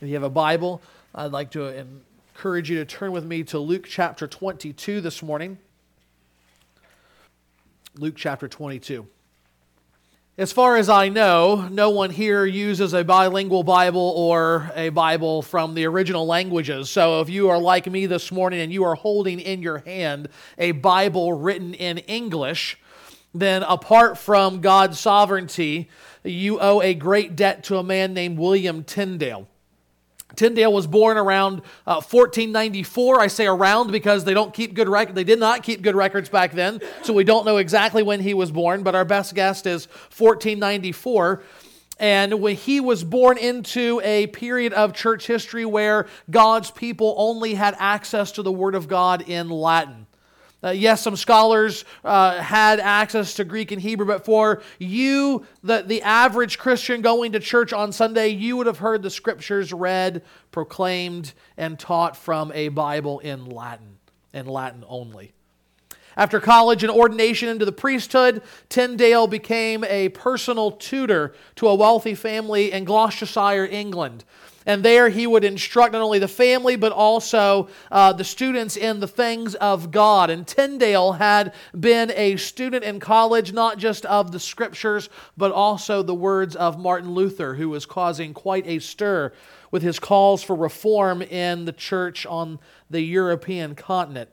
If you have a Bible, I'd like to encourage you to turn with me to Luke chapter 22 this morning. Luke chapter 22. As far as I know, no one here uses a bilingual Bible or a Bible from the original languages. So if you are like me this morning and you are holding in your hand a Bible written in English, then apart from God's sovereignty, you owe a great debt to a man named William Tyndale. Tyndale was born around uh, 1494. I say around because they don't keep good records. They did not keep good records back then, so we don't know exactly when he was born, but our best guess is 1494. And when he was born into a period of church history where God's people only had access to the Word of God in Latin. Uh, yes, some scholars uh, had access to Greek and Hebrew, but for you, the, the average Christian going to church on Sunday, you would have heard the scriptures read, proclaimed, and taught from a Bible in Latin, and Latin only. After college and ordination into the priesthood, Tyndale became a personal tutor to a wealthy family in Gloucestershire, England. And there he would instruct not only the family, but also uh, the students in the things of God. And Tyndale had been a student in college, not just of the scriptures, but also the words of Martin Luther, who was causing quite a stir with his calls for reform in the church on the European continent.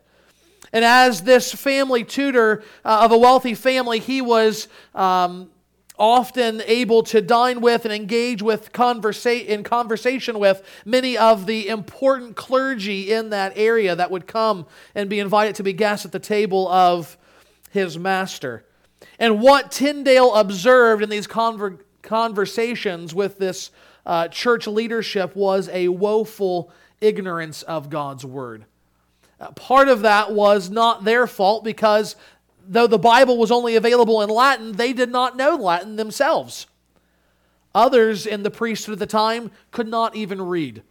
And as this family tutor uh, of a wealthy family, he was um, often able to dine with and engage with conversa- in conversation with many of the important clergy in that area that would come and be invited to be guests at the table of his master. And what Tyndale observed in these conver- conversations with this uh, church leadership was a woeful ignorance of God's word. Uh, part of that was not their fault because though the Bible was only available in Latin, they did not know Latin themselves. Others in the priesthood at the time could not even read.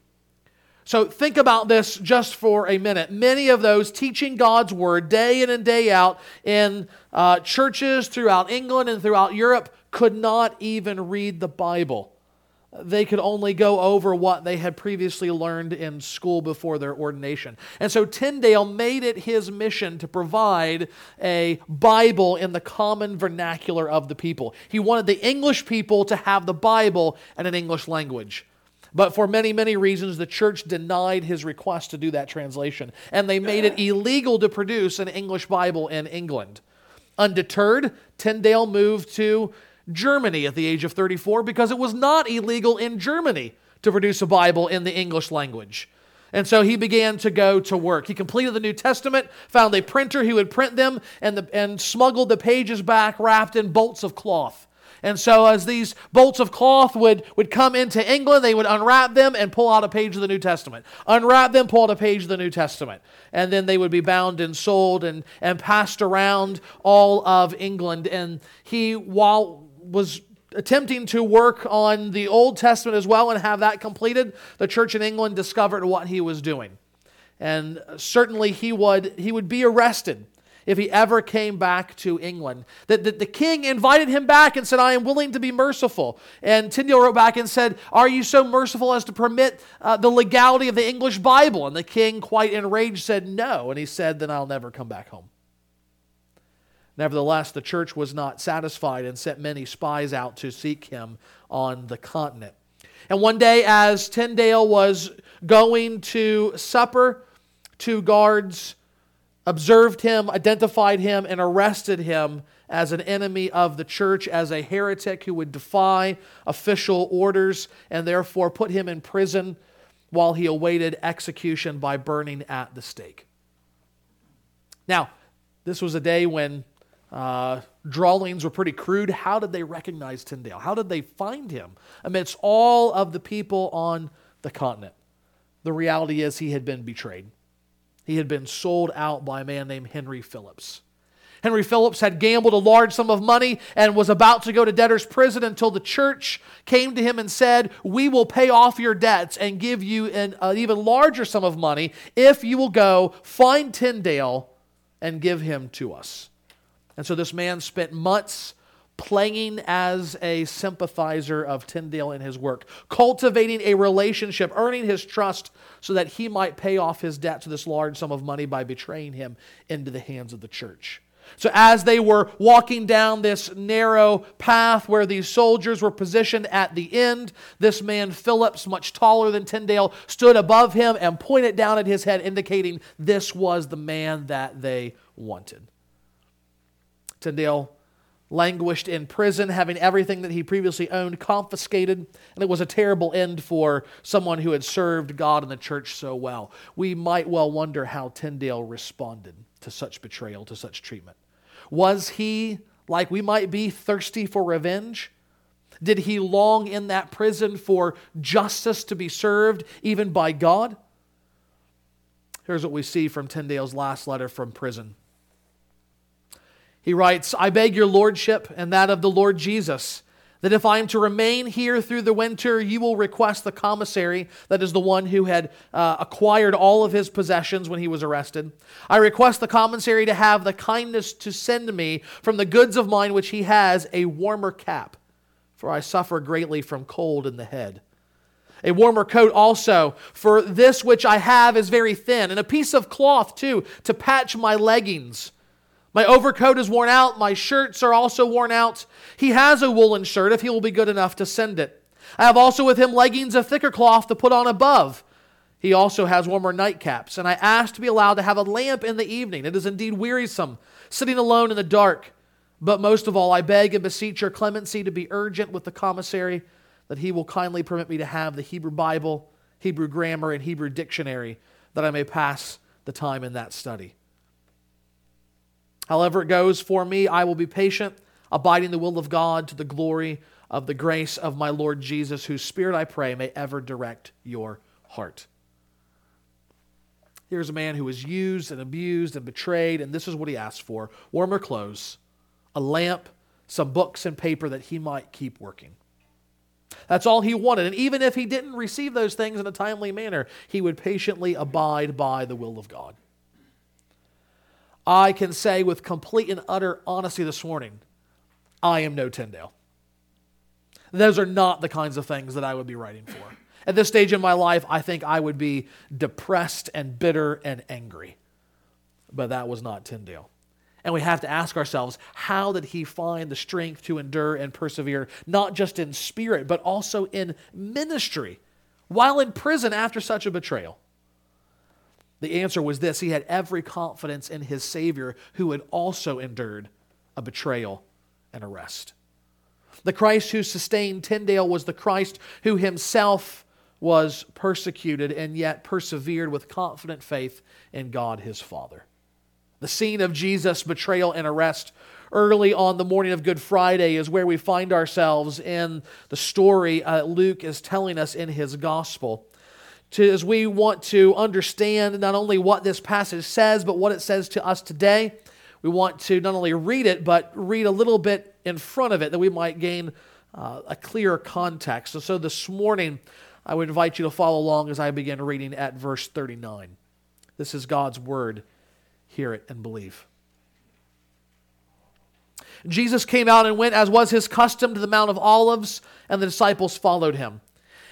So think about this just for a minute. Many of those teaching God's word day in and day out in uh, churches throughout England and throughout Europe could not even read the Bible they could only go over what they had previously learned in school before their ordination. And so Tyndale made it his mission to provide a Bible in the common vernacular of the people. He wanted the English people to have the Bible in an English language. But for many, many reasons, the church denied his request to do that translation, and they made it illegal to produce an English Bible in England. Undeterred, Tyndale moved to Germany at the age of 34 because it was not illegal in Germany to produce a Bible in the English language. And so he began to go to work. He completed the New Testament, found a printer who would print them, and, the, and smuggled the pages back wrapped in bolts of cloth. And so, as these bolts of cloth would, would come into England, they would unwrap them and pull out a page of the New Testament. Unwrap them, pull out a page of the New Testament. And then they would be bound and sold and, and passed around all of England. And he, while was attempting to work on the Old Testament as well and have that completed, the church in England discovered what he was doing. And certainly he would, he would be arrested if he ever came back to England. That the, the, king invited him back and said, I am willing to be merciful. And Tyndale wrote back and said, Are you so merciful as to permit uh, the legality of the English Bible? And the king, quite enraged, said, No. And he said, Then I'll never come back home. Nevertheless, the church was not satisfied and sent many spies out to seek him on the continent. And one day, as Tyndale was going to supper, two guards observed him, identified him, and arrested him as an enemy of the church, as a heretic who would defy official orders, and therefore put him in prison while he awaited execution by burning at the stake. Now, this was a day when uh, drawings were pretty crude. How did they recognize Tyndale? How did they find him amidst all of the people on the continent? The reality is he had been betrayed. He had been sold out by a man named Henry Phillips. Henry Phillips had gambled a large sum of money and was about to go to debtor's prison until the church came to him and said, We will pay off your debts and give you an, an even larger sum of money if you will go find Tyndale and give him to us. And so this man spent months playing as a sympathizer of Tyndale in his work, cultivating a relationship, earning his trust so that he might pay off his debt to this large sum of money by betraying him into the hands of the church. So, as they were walking down this narrow path where these soldiers were positioned at the end, this man, Phillips, much taller than Tyndale, stood above him and pointed down at his head, indicating this was the man that they wanted. Tyndale languished in prison, having everything that he previously owned confiscated, and it was a terrible end for someone who had served God and the church so well. We might well wonder how Tyndale responded to such betrayal, to such treatment. Was he, like we might be, thirsty for revenge? Did he long in that prison for justice to be served, even by God? Here's what we see from Tyndale's last letter from prison. He writes, I beg your lordship and that of the Lord Jesus that if I am to remain here through the winter, you will request the commissary, that is the one who had uh, acquired all of his possessions when he was arrested. I request the commissary to have the kindness to send me from the goods of mine which he has a warmer cap, for I suffer greatly from cold in the head. A warmer coat also, for this which I have is very thin, and a piece of cloth too, to patch my leggings my overcoat is worn out. My shirts are also worn out. He has a woolen shirt if he will be good enough to send it. I have also with him leggings of thicker cloth to put on above. He also has warmer nightcaps. And I ask to be allowed to have a lamp in the evening. It is indeed wearisome, sitting alone in the dark. But most of all, I beg and beseech your clemency to be urgent with the commissary that he will kindly permit me to have the Hebrew Bible, Hebrew grammar, and Hebrew dictionary that I may pass the time in that study. However it goes for me, I will be patient, abiding the will of God to the glory of the grace of my Lord Jesus, whose Spirit I pray may ever direct your heart. Here's a man who was used and abused and betrayed, and this is what he asked for warmer clothes, a lamp, some books and paper that he might keep working. That's all he wanted. And even if he didn't receive those things in a timely manner, he would patiently abide by the will of God. I can say with complete and utter honesty this morning, I am no Tyndale. Those are not the kinds of things that I would be writing for. At this stage in my life, I think I would be depressed and bitter and angry. But that was not Tyndale. And we have to ask ourselves, how did he find the strength to endure and persevere, not just in spirit, but also in ministry, while in prison after such a betrayal? The answer was this he had every confidence in his Savior who had also endured a betrayal and arrest. The Christ who sustained Tyndale was the Christ who himself was persecuted and yet persevered with confident faith in God his Father. The scene of Jesus' betrayal and arrest early on the morning of Good Friday is where we find ourselves in the story uh, Luke is telling us in his gospel to, as we want to understand not only what this passage says, but what it says to us today. We want to not only read it, but read a little bit in front of it that we might gain uh, a clearer context. So, so this morning, I would invite you to follow along as I begin reading at verse 39. This is God's word. Hear it and believe. Jesus came out and went, as was his custom, to the Mount of Olives, and the disciples followed him.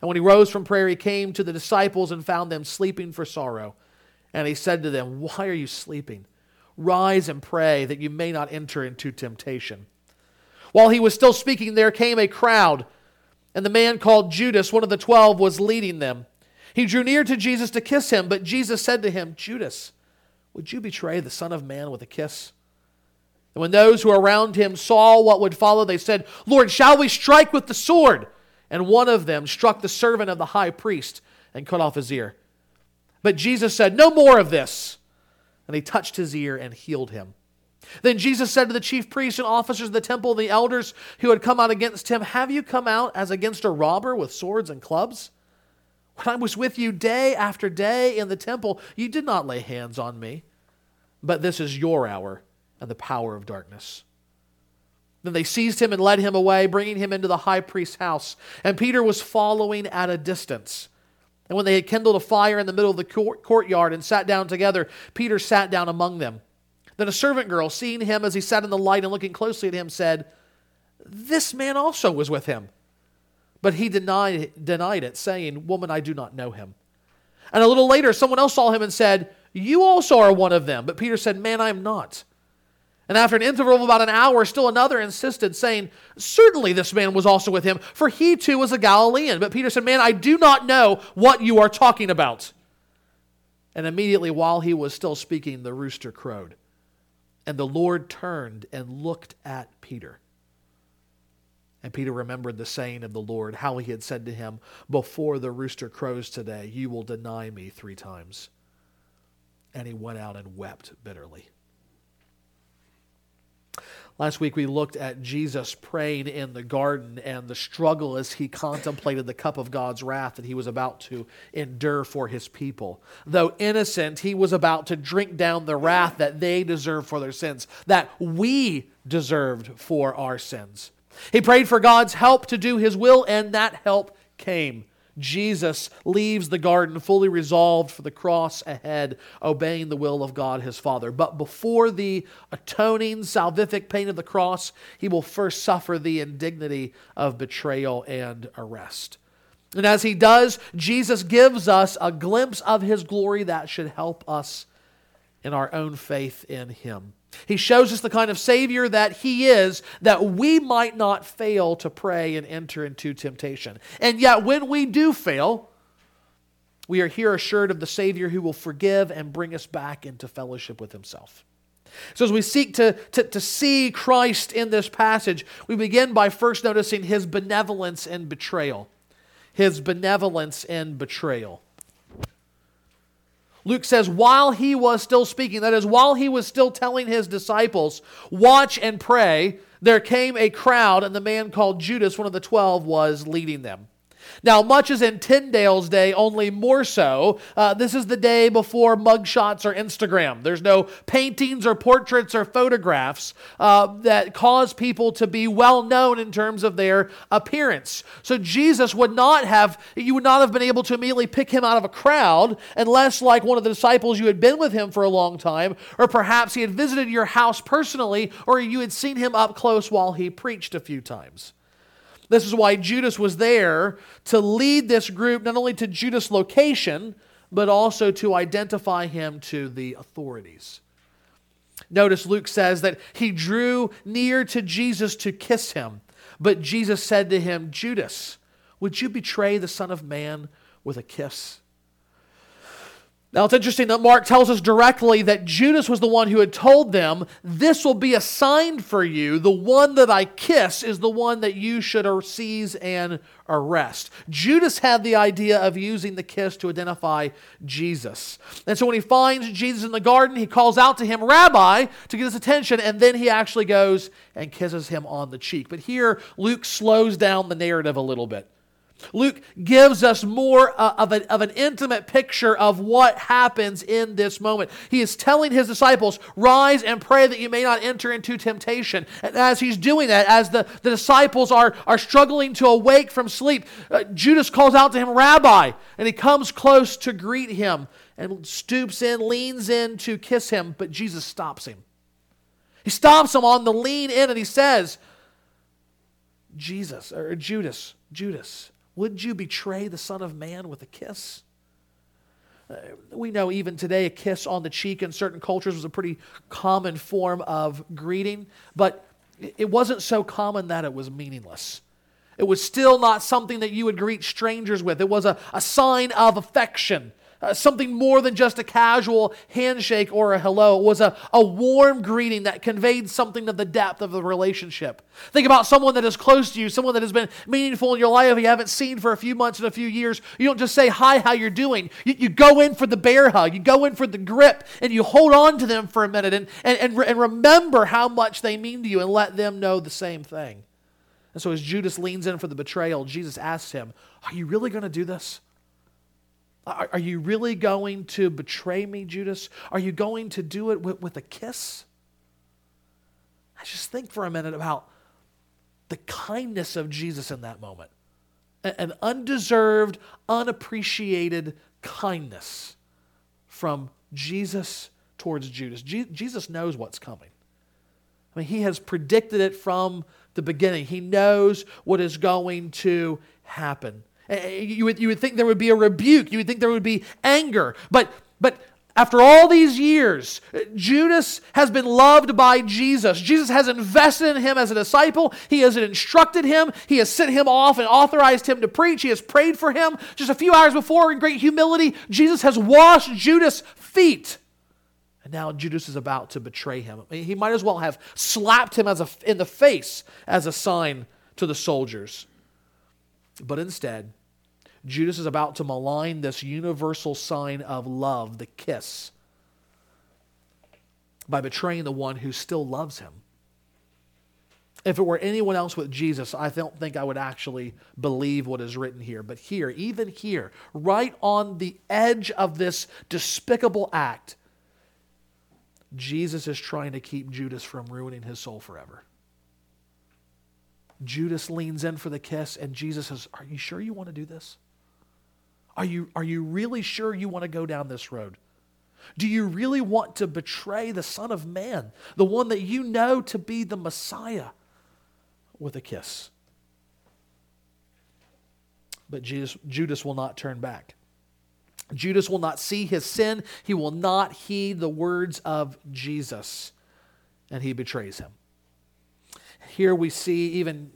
And when he rose from prayer, he came to the disciples and found them sleeping for sorrow. And he said to them, Why are you sleeping? Rise and pray that you may not enter into temptation. While he was still speaking, there came a crowd, and the man called Judas, one of the twelve, was leading them. He drew near to Jesus to kiss him, but Jesus said to him, Judas, would you betray the Son of Man with a kiss? And when those who were around him saw what would follow, they said, Lord, shall we strike with the sword? And one of them struck the servant of the high priest and cut off his ear. But Jesus said, No more of this. And he touched his ear and healed him. Then Jesus said to the chief priests and officers of the temple and the elders who had come out against him, Have you come out as against a robber with swords and clubs? When I was with you day after day in the temple, you did not lay hands on me. But this is your hour and the power of darkness. Then they seized him and led him away, bringing him into the high priest's house. And Peter was following at a distance. And when they had kindled a fire in the middle of the court- courtyard and sat down together, Peter sat down among them. Then a servant girl, seeing him as he sat in the light and looking closely at him, said, This man also was with him. But he denied, denied it, saying, Woman, I do not know him. And a little later, someone else saw him and said, You also are one of them. But Peter said, Man, I am not. And after an interval of about an hour, still another insisted, saying, Certainly this man was also with him, for he too was a Galilean. But Peter said, Man, I do not know what you are talking about. And immediately, while he was still speaking, the rooster crowed. And the Lord turned and looked at Peter. And Peter remembered the saying of the Lord, how he had said to him, Before the rooster crows today, you will deny me three times. And he went out and wept bitterly. Last week we looked at Jesus praying in the garden and the struggle as he contemplated the cup of God's wrath that he was about to endure for his people. Though innocent, he was about to drink down the wrath that they deserved for their sins, that we deserved for our sins. He prayed for God's help to do his will, and that help came. Jesus leaves the garden fully resolved for the cross ahead, obeying the will of God his Father. But before the atoning, salvific pain of the cross, he will first suffer the indignity of betrayal and arrest. And as he does, Jesus gives us a glimpse of his glory that should help us in our own faith in him. He shows us the kind of Savior that He is, that we might not fail to pray and enter into temptation. And yet, when we do fail, we are here assured of the Savior who will forgive and bring us back into fellowship with Himself. So, as we seek to, to, to see Christ in this passage, we begin by first noticing His benevolence and betrayal. His benevolence and betrayal. Luke says, while he was still speaking, that is, while he was still telling his disciples, watch and pray, there came a crowd, and the man called Judas, one of the twelve, was leading them. Now, much as in Tyndale's day, only more so, uh, this is the day before mugshots or Instagram. There's no paintings or portraits or photographs uh, that cause people to be well known in terms of their appearance. So Jesus would not have, you would not have been able to immediately pick him out of a crowd unless, like one of the disciples, you had been with him for a long time, or perhaps he had visited your house personally, or you had seen him up close while he preached a few times. This is why Judas was there to lead this group, not only to Judas' location, but also to identify him to the authorities. Notice Luke says that he drew near to Jesus to kiss him, but Jesus said to him, Judas, would you betray the Son of Man with a kiss? Now it's interesting that Mark tells us directly that Judas was the one who had told them, This will be a sign for you. The one that I kiss is the one that you should seize and arrest. Judas had the idea of using the kiss to identify Jesus. And so when he finds Jesus in the garden, he calls out to him, Rabbi, to get his attention, and then he actually goes and kisses him on the cheek. But here, Luke slows down the narrative a little bit. Luke gives us more uh, of, a, of an intimate picture of what happens in this moment. He is telling his disciples, Rise and pray that you may not enter into temptation. And as he's doing that, as the, the disciples are, are struggling to awake from sleep, uh, Judas calls out to him, Rabbi, and he comes close to greet him and stoops in, leans in to kiss him, but Jesus stops him. He stops him on the lean in and he says, Jesus, or Judas, Judas, would you betray the Son of Man with a kiss? Uh, we know even today a kiss on the cheek in certain cultures was a pretty common form of greeting, but it wasn't so common that it was meaningless. It was still not something that you would greet strangers with. It was a, a sign of affection uh, something more than just a casual handshake or a hello. It was a, a warm greeting that conveyed something of the depth of the relationship. Think about someone that is close to you, someone that has been meaningful in your life you haven't seen for a few months and a few years. You don't just say, Hi, how you're doing. You, you go in for the bear hug, you go in for the grip, and you hold on to them for a minute and, and, and, and remember how much they mean to you and let them know the same thing. And so as Judas leans in for the betrayal, Jesus asks him, Are you really going to do this? Are, are, you really going to betray me, Judas? Are you going to do it with, with a kiss? I just think for a minute about the kindness of Jesus in that moment. An undeserved, unappreciated kindness from Jesus towards Judas. Je- Jesus knows what's coming. I mean, he has predicted it from the beginning. He knows what is going to happen. Eh, eh, you would, you would think there would be a rebuke, you would think there would be anger. But, but after all these years, Judas has been loved by Jesus. Jesus has invested in him as a disciple. He has instructed him. He has sent him off and authorized him to preach. He has prayed for him. Just a few hours before, in great humility, Jesus has washed Judas' feet. And now Judas is about to betray him. He might as well have slapped him as a, in the face as a sign to the soldiers. But instead, Judas is about to malign this universal sign of love, the kiss, by betraying the one who still loves him. If it were anyone else with Jesus, I don't think I would actually believe what is written here. But here, even here, right on the edge of this despicable act, Jesus is trying to keep Judas from ruining his soul forever. Judas leans in for the kiss, and Jesus says, Are you sure you want to do this? Are you, are you really sure you want to go down this road? Do you really want to betray the Son of Man, the one that you know to be the Messiah, with a kiss? But Jesus, Judas will not turn back. Judas will not see his sin. He will not heed the words of Jesus, and he betrays him. Here we see even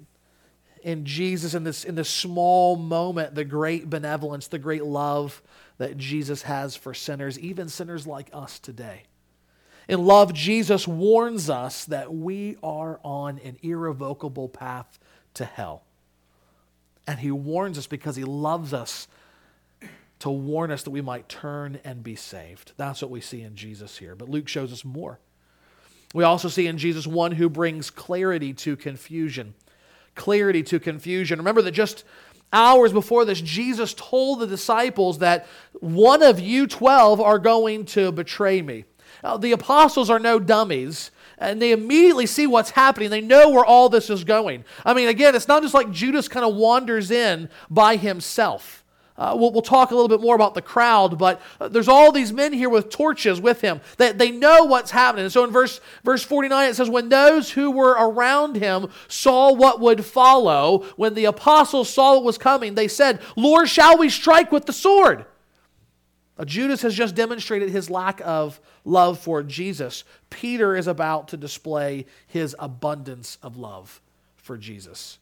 in Jesus in this, in this small moment the great benevolence, the great love that Jesus has for sinners, even sinners like us today. In love, Jesus warns us that we are on an irrevocable path to hell. And he warns us because he loves us to warn us that we might turn and be saved. That's what we see in Jesus here. But Luke shows us more. We also see in Jesus one who brings clarity to confusion clarity to confusion. Remember that just hours before this, Jesus told the disciples that one of you 12 are going to betray me. Now, the apostles are no dummies. And they immediately see what's happening. They know where all this is going. I mean, again, it's not just like Judas kind of wanders in by himself. Uh, we'll, we'll, talk a little bit more about the crowd, but uh, there's all these men here with torches with him. They, they know what's happening. So in verse, verse 49, it says, When those who were around him saw what would follow, when the apostles saw what was coming, they said, Lord, shall we strike with the sword? Now, Judas has just demonstrated his lack of love for Jesus. Peter is about to display his abundance of love for Jesus.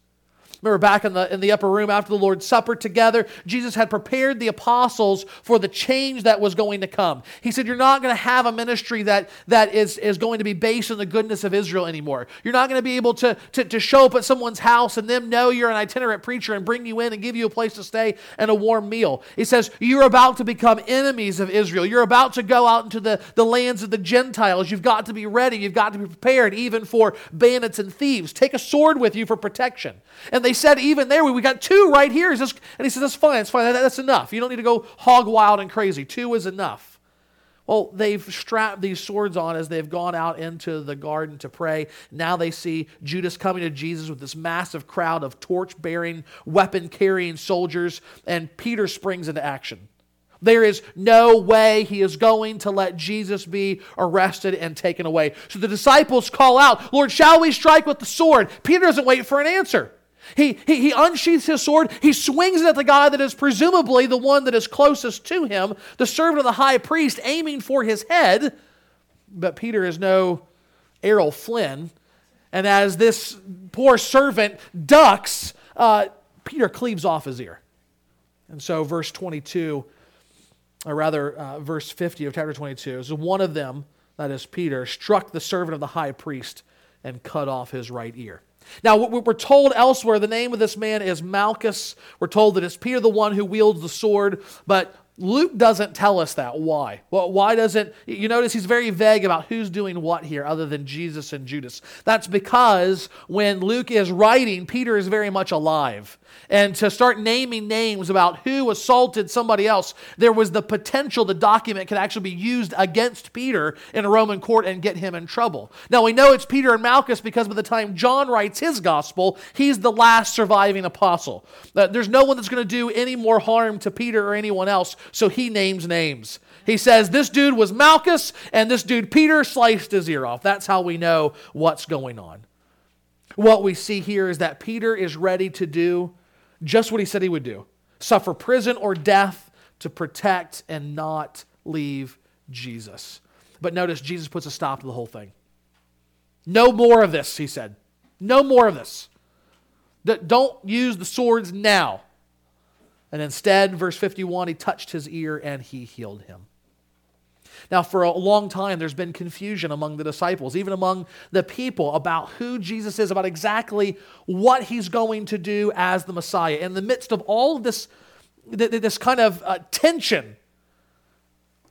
Remember back in the, in the upper room after the Lord's Supper together, Jesus had prepared the apostles for the change that was going to come. He said, You're not going to have a ministry that, that is, is going to be based on the goodness of Israel anymore. You're not going to be able to, to, to show up at someone's house and them know you're an itinerant preacher and bring you in and give you a place to stay and a warm meal. He says, You're about to become enemies of Israel. You're about to go out into the, the lands of the Gentiles. You've got to be ready. You've got to be prepared even for bandits and thieves. Take a sword with you for protection. And they they said even there, we got two right here. and he says, that's fine, that's fine, that's enough. You don't need to go hog wild and crazy. Two is enough. Well, they've strapped these swords on as they've gone out into the garden to pray. Now they see Judas coming to Jesus with this massive crowd of torch bearing, weapon carrying soldiers, and Peter springs into action. There is no way he is going to let Jesus be arrested and taken away. So the disciples call out, Lord, shall we strike with the sword? Peter doesn't wait for an answer. He, he, he unsheaths his sword. He swings it at the guy that is presumably the one that is closest to him, the servant of the high priest, aiming for his head. But Peter is no Errol Flynn. And as this poor servant ducks, uh, Peter cleaves off his ear. And so, verse 22 or rather, uh, verse 50 of chapter 22. So one of them, that is Peter, struck the servant of the high priest and cut off his right ear. Now, we're told elsewhere the name of this man is Malchus. We're told that it's Peter, the one who wields the sword, but Luke doesn't tell us that. Why? Well, why doesn't you notice he's very vague about who's doing what here other than Jesus and Judas? That's because when Luke is writing, Peter is very much alive. And to start naming names about who assaulted somebody else, there was the potential the document could actually be used against Peter in a Roman court and get him in trouble. Now we know it's Peter and Malchus because by the time John writes his gospel, he's the last surviving apostle. Uh, there's no one that's going to do any more harm to Peter or anyone else so he names names. He says, This dude was Malchus, and this dude Peter sliced his ear off. That's how we know what's going on. What we see here is that Peter is ready to do just what he said he would do suffer prison or death to protect and not leave Jesus. But notice, Jesus puts a stop to the whole thing. No more of this, he said. No more of this. Don't use the swords now. And instead, verse 51, he touched his ear and he healed him. Now, for a long time, there's been confusion among the disciples, even among the people, about who Jesus is, about exactly what he's going to do as the Messiah. In the midst of all of this, this kind of uh, tension,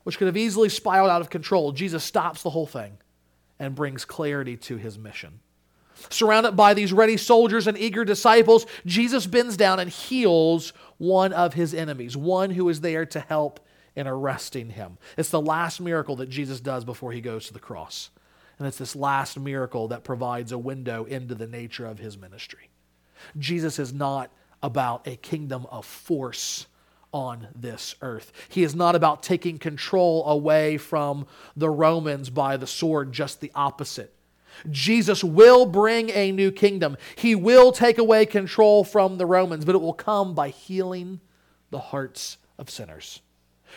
which could have easily spiraled out of control, Jesus stops the whole thing and brings clarity to his mission. Surrounded by these ready soldiers and eager disciples, Jesus bends down and heals one of his enemies, one who is there to help in arresting him. It's the last miracle that Jesus does before he goes to the cross. And it's this last miracle that provides a window into the nature of his ministry. Jesus is not about a kingdom of force on this earth. He is not about taking control away from the Romans by the sword, just the opposite. Jesus will bring a new kingdom. He will take away control from the Romans, but it will come by healing the hearts of sinners.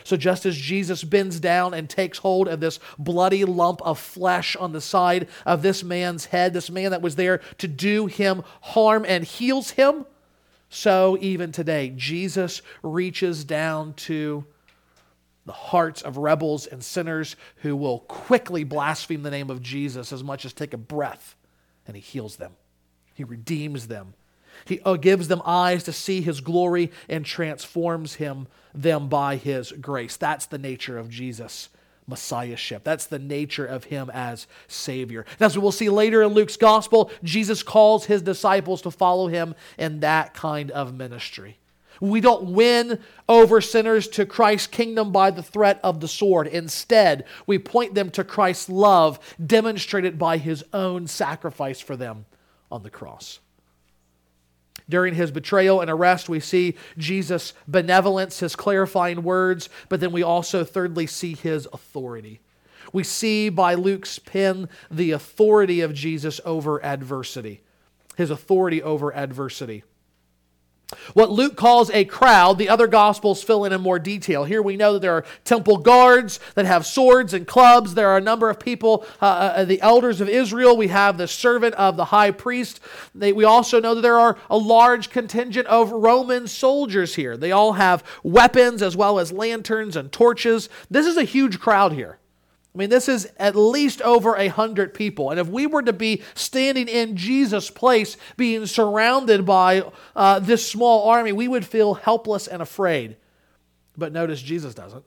So, just as Jesus bends down and takes hold of this bloody lump of flesh on the side of this man's head, this man that was there to do him harm and heals him, so even today, Jesus reaches down to the hearts of rebels and sinners who will quickly blaspheme the name of Jesus as much as take a breath, and he heals them. He redeems them. He uh, gives them eyes to see his glory and transforms him them by his grace. That's the nature of Jesus messiahship. That's the nature of him as Savior. As we'll see later in Luke's gospel, Jesus calls his disciples to follow him in that kind of ministry. We don't win over sinners to Christ's kingdom by the threat of the sword. Instead, we point them to Christ's love demonstrated by his own sacrifice for them on the cross. During his betrayal and arrest, we see Jesus' benevolence, his clarifying words, but then we also, thirdly, see his authority. We see by Luke's pen the authority of Jesus over adversity, his authority over adversity. What Luke calls a crowd, the other gospels fill in in more detail. Here we know that there are temple guards that have swords and clubs. There are a number of people, uh, uh, the elders of Israel. We have the servant of the high priest. They, we also know that there are a large contingent of Roman soldiers here. They all have weapons as well as lanterns and torches. This is a huge crowd here. I mean, this is at least over a hundred people. And if we were to be standing in Jesus' place, being surrounded by uh, this small army, we would feel helpless and afraid. But notice Jesus doesn't.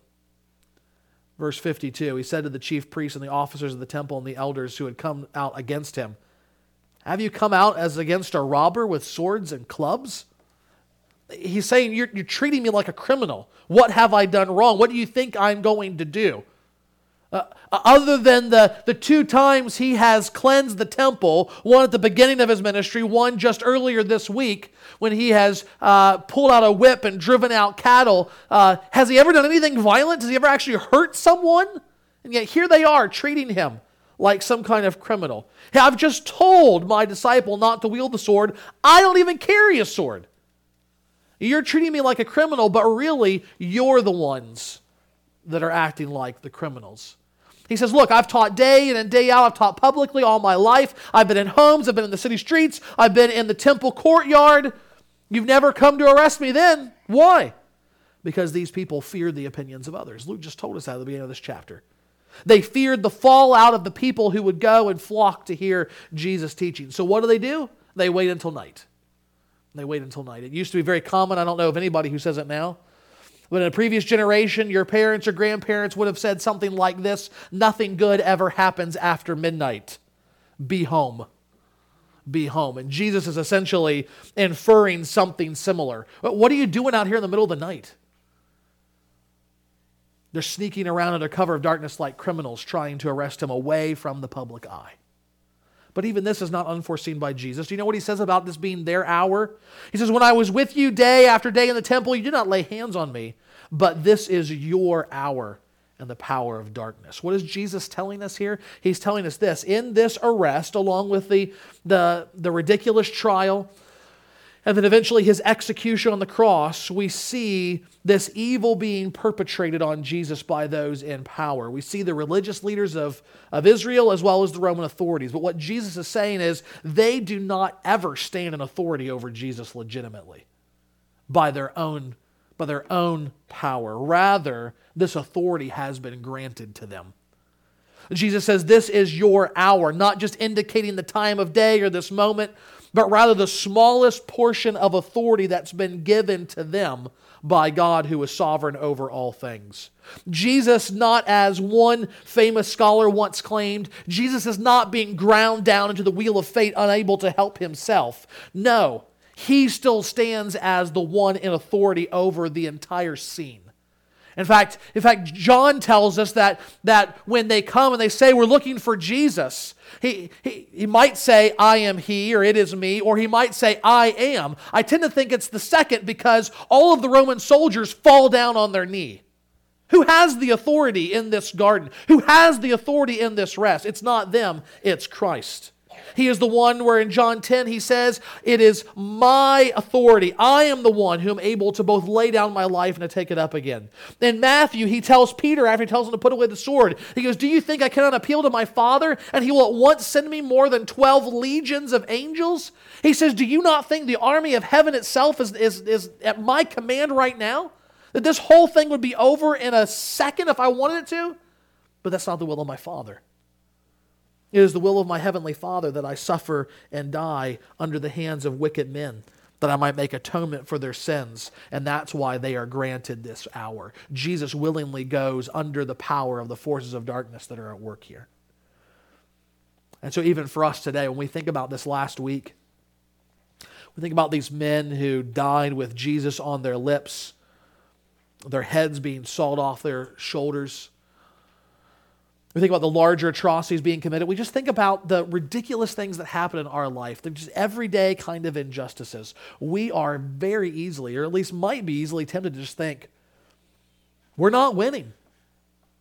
Verse 52 He said to the chief priests and the officers of the temple and the elders who had come out against him, Have you come out as against a robber with swords and clubs? He's saying, You're, you're treating me like a criminal. What have I done wrong? What do you think I'm going to do? Uh, other than the, the two times he has cleansed the temple, one at the beginning of his ministry, one just earlier this week when he has uh, pulled out a whip and driven out cattle, uh, has he ever done anything violent? Has he ever actually hurt someone? And yet here they are treating him like some kind of criminal. Hey, I've just told my disciple not to wield the sword. I don't even carry a sword. You're treating me like a criminal, but really, you're the ones that are acting like the criminals. He says, Look, I've taught day in and day out. I've taught publicly all my life. I've been in homes. I've been in the city streets. I've been in the temple courtyard. You've never come to arrest me then. Why? Because these people feared the opinions of others. Luke just told us that at the beginning of this chapter. They feared the fallout of the people who would go and flock to hear Jesus teaching. So what do they do? They wait until night. They wait until night. It used to be very common. I don't know of anybody who says it now. But in a previous generation, your parents or grandparents would have said something like this Nothing good ever happens after midnight. Be home. Be home. And Jesus is essentially inferring something similar. What are you doing out here in the middle of the night? They're sneaking around under cover of darkness like criminals, trying to arrest him away from the public eye. But even this is not unforeseen by Jesus. Do you know what he says about this being their hour? He says, When I was with you day after day in the temple, you did not lay hands on me, but this is your hour and the power of darkness. What is Jesus telling us here? He's telling us this in this arrest, along with the, the, the ridiculous trial, and then eventually his execution on the cross, we see this evil being perpetrated on Jesus by those in power. We see the religious leaders of, of Israel as well as the Roman authorities. But what Jesus is saying is they do not ever stand in authority over Jesus legitimately by their own, by their own power. Rather, this authority has been granted to them. Jesus says, This is your hour, not just indicating the time of day or this moment, but rather the smallest portion of authority that's been given to them by God who is sovereign over all things. Jesus, not as one famous scholar once claimed, Jesus is not being ground down into the wheel of fate, unable to help himself. No, he still stands as the one in authority over the entire scene. In fact, in fact, John tells us that, that when they come and they say, We're looking for Jesus, he, he, he might say, I am he, or it is me, or he might say, I am. I tend to think it's the second because all of the Roman soldiers fall down on their knee. Who has the authority in this garden? Who has the authority in this rest? It's not them, it's Christ. He is the one where in John 10 he says, It is my authority. I am the one who am able to both lay down my life and to take it up again. In Matthew, he tells Peter after he tells him to put away the sword, he goes, Do you think I cannot appeal to my Father and he will at once send me more than 12 legions of angels? He says, Do you not think the army of heaven itself is, is, is at my command right now? That this whole thing would be over in a second if I wanted it to? But that's not the will of my Father. It is the will of my heavenly Father that I suffer and die under the hands of wicked men, that I might make atonement for their sins. And that's why they are granted this hour. Jesus willingly goes under the power of the forces of darkness that are at work here. And so, even for us today, when we think about this last week, we think about these men who died with Jesus on their lips, their heads being sawed off their shoulders we think about the larger atrocities being committed. We just think about the ridiculous things that happen in our life. They're just everyday kind of injustices. We are very easily, or at least might be easily tempted to just think, we're not winning.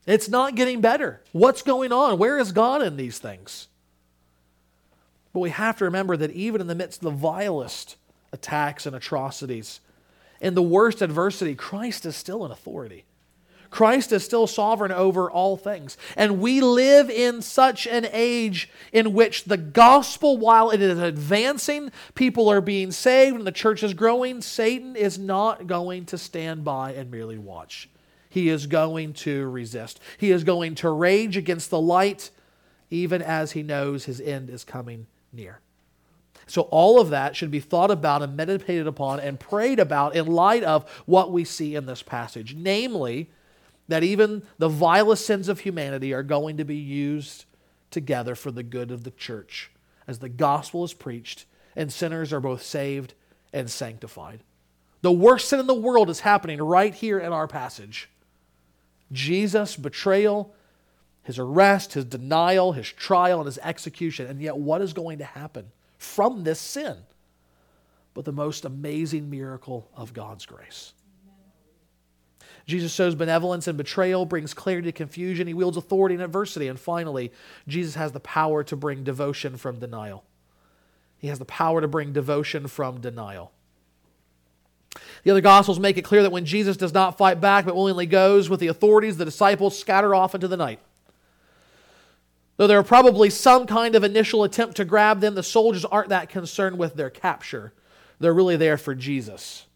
It's not getting better. What's going on? Where is God in these things? But we have to remember that even in the midst of the vilest attacks and atrocities, in the worst adversity, Christ is still in authority. Christ is still sovereign over all things. And we live in such an age in which the gospel, while it is advancing, people are being saved, and the church is growing, Satan is not going to stand by and merely watch. He is going to resist. He is going to rage against the light, even as he knows his end is coming near. So, all of that should be thought about and meditated upon and prayed about in light of what we see in this passage. Namely, that even the vilest sins of humanity are going to be used together for the good of the church as the gospel is preached and sinners are both saved and sanctified. The worst sin in the world is happening right here in our passage. Jesus' betrayal, his arrest, his denial, his trial, and his execution. And yet, what is going to happen from this sin? But the most amazing miracle of God's grace. Jesus shows benevolence and betrayal, brings clarity to confusion. He wields authority in adversity. And finally, Jesus has the power to bring devotion from denial. He has the power to bring devotion from denial. The other Gospels make it clear that when Jesus does not fight back but willingly goes with the authorities, the disciples scatter off into the night. Though there are probably some kind of initial attempt to grab them, the soldiers aren't that concerned with their capture. They're really there for Jesus.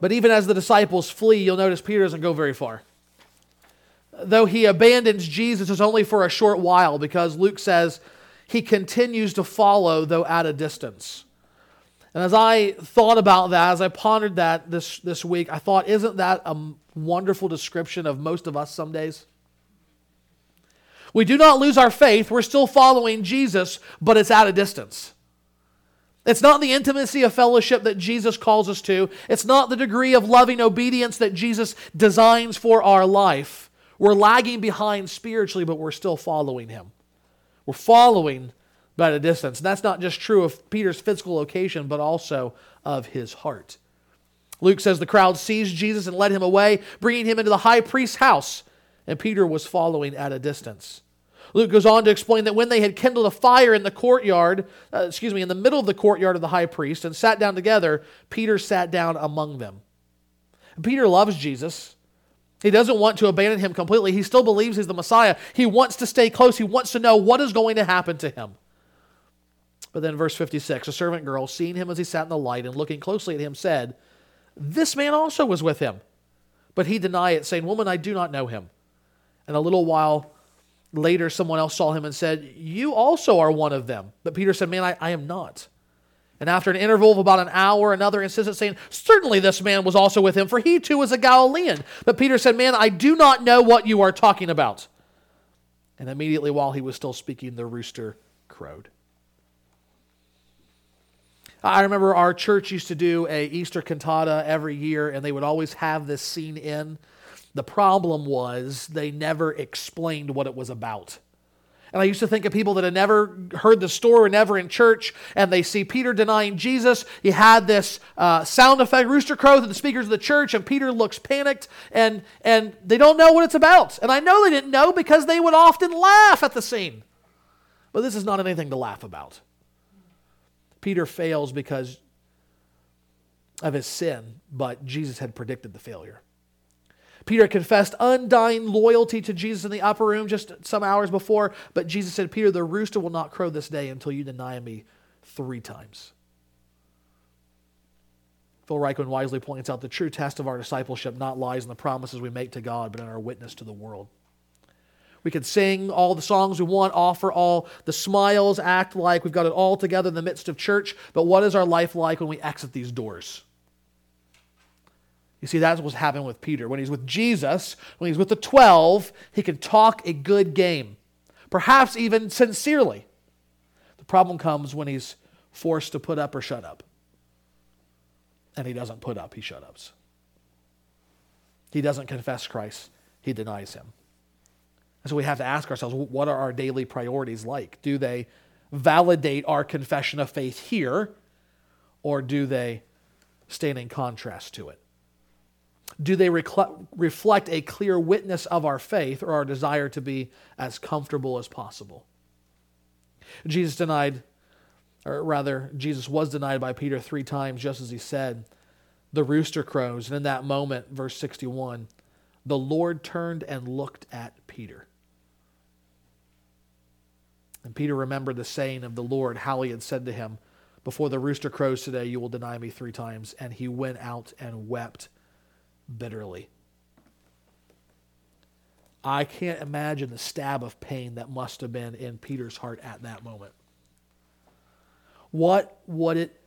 But even as the disciples flee, you'll notice Peter doesn't go very far. Though he abandons Jesus, it's only for a short while because Luke says he continues to follow, though at a distance. And as I thought about that, as I pondered that this, this week, I thought, isn't that a wonderful description of most of us some days? We do not lose our faith. We're still following Jesus, but it's at a distance. It's not the intimacy of fellowship that Jesus calls us to. It's not the degree of loving obedience that Jesus designs for our life. We're lagging behind spiritually, but we're still following him. We're following but at a distance. And that's not just true of Peter's physical location, but also of his heart. Luke says the crowd seized Jesus and led him away, bringing him into the high priest's house, and Peter was following at a distance. Luke goes on to explain that when they had kindled a fire in the courtyard, uh, excuse me, in the middle of the courtyard of the high priest and sat down together, Peter sat down among them. And Peter loves Jesus. He doesn't want to abandon him completely. He still believes he's the Messiah. He wants to stay close. He wants to know what is going to happen to him. But then, verse 56 a servant girl, seeing him as he sat in the light and looking closely at him, said, This man also was with him. But he denied it, saying, Woman, I do not know him. And a little while Later, someone else saw him and said, You also are one of them. But Peter said, Man, I, I am not. And after an interval of about an hour, another insisted, saying, Certainly this man was also with him, for he too was a Galilean. But Peter said, Man, I do not know what you are talking about. And immediately while he was still speaking, the rooster crowed. I remember our church used to do a Easter cantata every year, and they would always have this scene in the problem was they never explained what it was about. And I used to think of people that had never heard the story, never in church, and they see Peter denying Jesus. He had this uh, sound effect, rooster crow, to the speakers of the church, and Peter looks panicked, and, and they don't know what it's about. And I know they didn't know because they would often laugh at the scene. But this is not anything to laugh about. Peter fails because of his sin, but Jesus had predicted the failure. Peter confessed undying loyalty to Jesus in the upper room just some hours before, but Jesus said, Peter, the rooster will not crow this day until you deny me three times. Phil Ryken wisely points out the true test of our discipleship not lies in the promises we make to God, but in our witness to the world. We can sing all the songs we want, offer all the smiles, act like we've got it all together in the midst of church, but what is our life like when we exit these doors? You see, that's what's happening with Peter. When he's with Jesus, when he's with the 12, he can talk a good game, perhaps even sincerely. The problem comes when he's forced to put up or shut up. And he doesn't put up, he shut ups. He doesn't confess Christ, he denies him. And so we have to ask ourselves what are our daily priorities like? Do they validate our confession of faith here, or do they stand in contrast to it? Do they reflect a clear witness of our faith or our desire to be as comfortable as possible? Jesus denied, or rather, Jesus was denied by Peter three times, just as he said. The rooster crows, and in that moment, verse 61, the Lord turned and looked at Peter. And Peter remembered the saying of the Lord, how he had said to him, Before the rooster crows today, you will deny me three times. And he went out and wept bitterly. I can't imagine the stab of pain that must have been in Peter's heart at that moment. What would it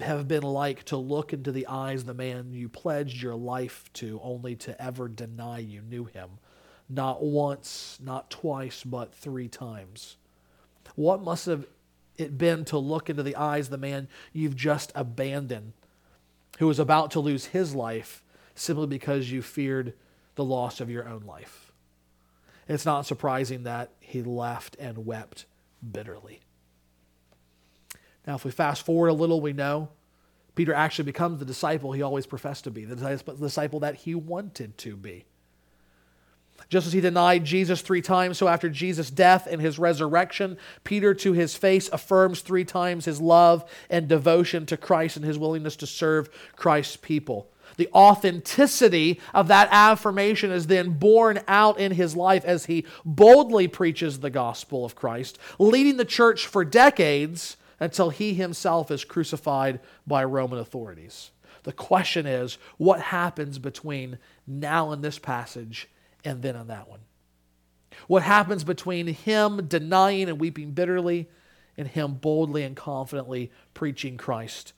have been like to look into the eyes of the man you pledged your life to only to ever deny you knew him? Not once, not twice, but three times. What must have it been to look into the eyes of the man you've just abandoned, who was about to lose his life simply because you feared the loss of your own life. It's not surprising that he left and wept bitterly. Now, if we fast forward a little, we know Peter actually becomes the disciple he always professed to be, the disciple that he wanted to be. Just as he denied Jesus three times, so after Jesus' death and his resurrection, Peter to his face affirms three times his love and devotion to Christ and his willingness to serve Christ's people the authenticity of that affirmation is then borne out in his life as he boldly preaches the gospel of Christ, leading the church for decades until he himself is crucified by Roman authorities. The question is, what happens between now in this passage and then in that one? What happens between him denying and weeping bitterly and him boldly and confidently preaching Christ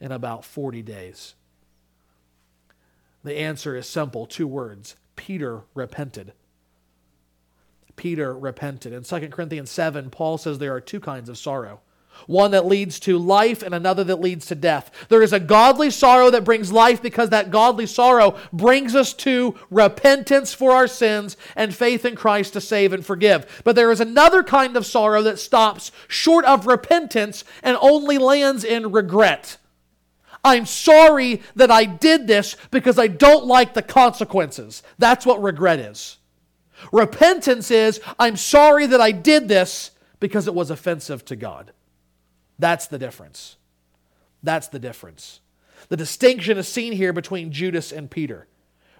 in about 40 days? The answer is simple two words Peter repented. Peter repented. In 2 Corinthians 7, Paul says there are two kinds of sorrow one that leads to life and another that leads to death. There is a godly sorrow that brings life because that godly sorrow brings us to repentance for our sins and faith in Christ to save and forgive. But there is another kind of sorrow that stops short of repentance and only lands in regret. I'm sorry that I did this because I don't like the consequences. That's what regret is. Repentance is, I'm sorry that I did this because it was offensive to God. That's the difference. That's the difference. The distinction is seen here between Judas and Peter.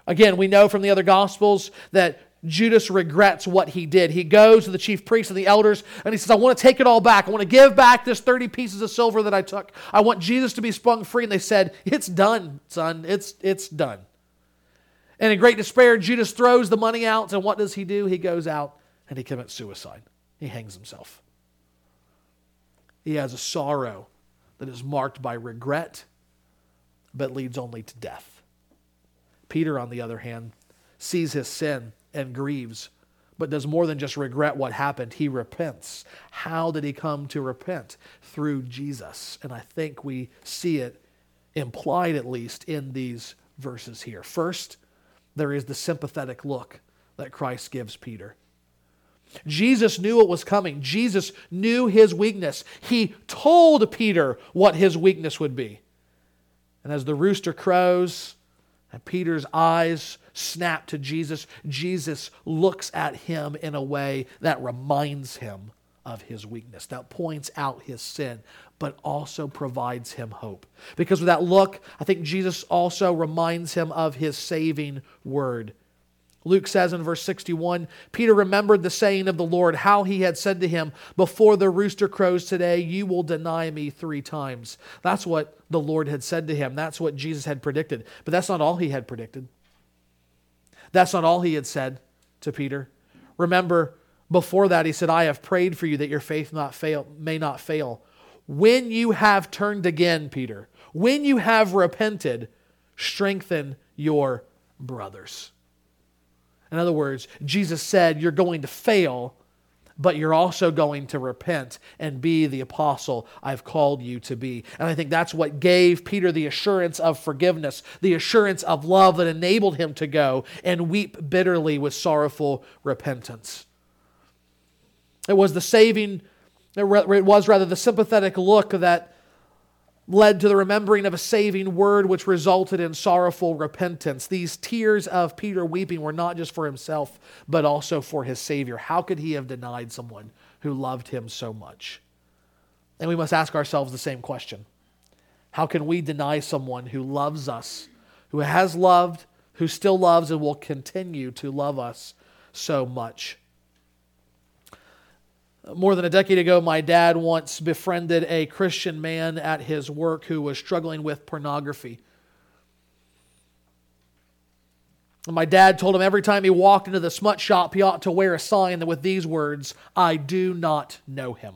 Again, we know from the other Gospels that Judas regrets what he did. He goes to the chief priests and the elders and he says, I want to take it all back. I want to give back this 30 pieces of silver that I took. I want Jesus to be sprung free. And they said, It's done, son. It's, it's done. And in great despair, Judas throws the money out. And what does he do? He goes out and he commits suicide. He hangs himself. He has a sorrow that is marked by regret, but leads only to death. Peter, on the other hand, sees his sin and grieves, but does more than just regret what happened. He repents. How did he come to repent? Through Jesus. And I think we see it implied, at least, in these verses here. First, there is the sympathetic look that Christ gives Peter. Jesus knew what was coming. Jesus knew his weakness. He told Peter what his weakness would be. And as the rooster crows and Peter's eyes snap to Jesus, Jesus looks at him in a way that reminds him of his weakness, that points out his sin, but also provides him hope. Because with that look, I think Jesus also reminds him of his saving word. Luke says in verse 61 Peter remembered the saying of the Lord, how he had said to him, Before the rooster crows today, you will deny me three times. That's what the Lord had said to him. That's what Jesus had predicted. But that's not all he had predicted. That's not all he had said to Peter. Remember, before that, he said, I have prayed for you that your faith not fail, may not fail. When you have turned again, Peter, when you have repented, strengthen your brothers. In other words, Jesus said, You're going to fail, but you're also going to repent and be the apostle I've called you to be. And I think that's what gave Peter the assurance of forgiveness, the assurance of love that enabled him to go and weep bitterly with sorrowful repentance. It was the saving, it was rather the sympathetic look that led to the remembering of a saving word which resulted in sorrowful repentance. These tears of Peter weeping were not just for himself, but also for his Savior. How could he have denied someone who loved him so much? And we must ask ourselves the same question How can we deny someone who loves us, who has loved, who still loves, and will continue to love us so much? More than a decade ago, my dad once befriended a Christian man at his work who was struggling with pornography. my dad told him every time he walked into the smut shop, he ought to wear a sign that with these words, I do not know him.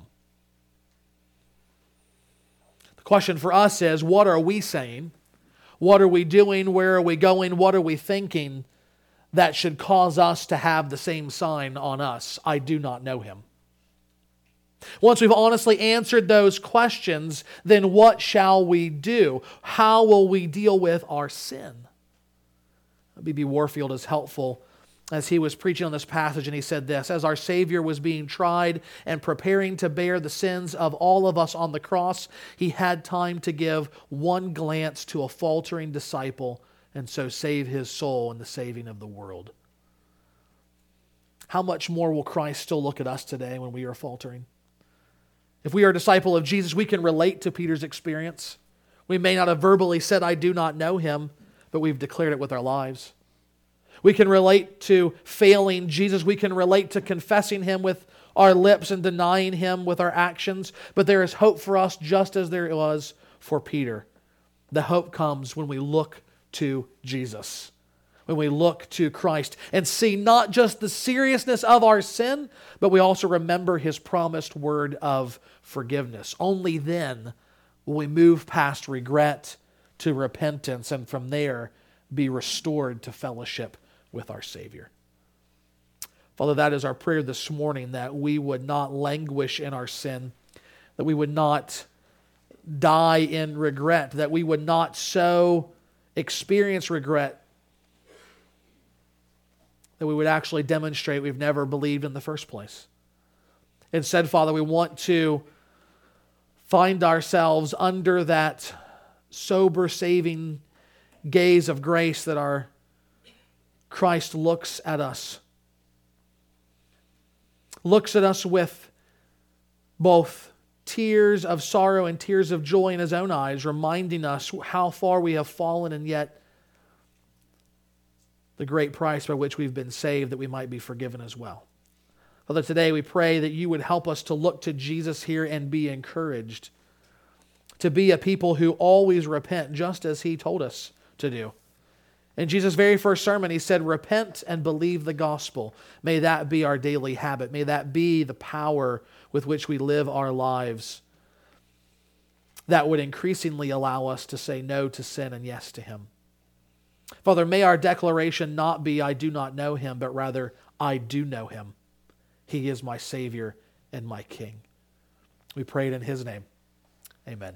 The question for us is what are we saying? What are we doing? Where are we going? What are we thinking that should cause us to have the same sign on us? I do not know him. Once we've honestly answered those questions, then what shall we do? How will we deal with our sin? B.B. Warfield is helpful as he was preaching on this passage, and he said this As our Savior was being tried and preparing to bear the sins of all of us on the cross, he had time to give one glance to a faltering disciple and so save his soul in the saving of the world. How much more will Christ still look at us today when we are faltering? If we are a disciple of Jesus, we can relate to Peter's experience. We may not have verbally said, I do not know him, but we've declared it with our lives. We can relate to failing Jesus. We can relate to confessing him with our lips and denying him with our actions. But there is hope for us just as there was for Peter. The hope comes when we look to Jesus, when we look to Christ and see not just the seriousness of our sin, but we also remember his promised word of forgiveness. Only then will we move past regret to repentance and from there be restored to fellowship with our Savior. Father, that is our prayer this morning that we would not languish in our sin, that we would not die in regret, that we would not so experience regret that we would actually demonstrate we've never believed in the first place. Instead, Father, we want to find ourselves under that sober, saving gaze of grace that our Christ looks at us. Looks at us with both tears of sorrow and tears of joy in his own eyes, reminding us how far we have fallen and yet the great price by which we've been saved that we might be forgiven as well. Father, today we pray that you would help us to look to Jesus here and be encouraged, to be a people who always repent, just as he told us to do. In Jesus' very first sermon, he said, Repent and believe the gospel. May that be our daily habit. May that be the power with which we live our lives that would increasingly allow us to say no to sin and yes to him. Father, may our declaration not be, I do not know him, but rather, I do know him. He is my Savior and my King. We pray it in his name. Amen.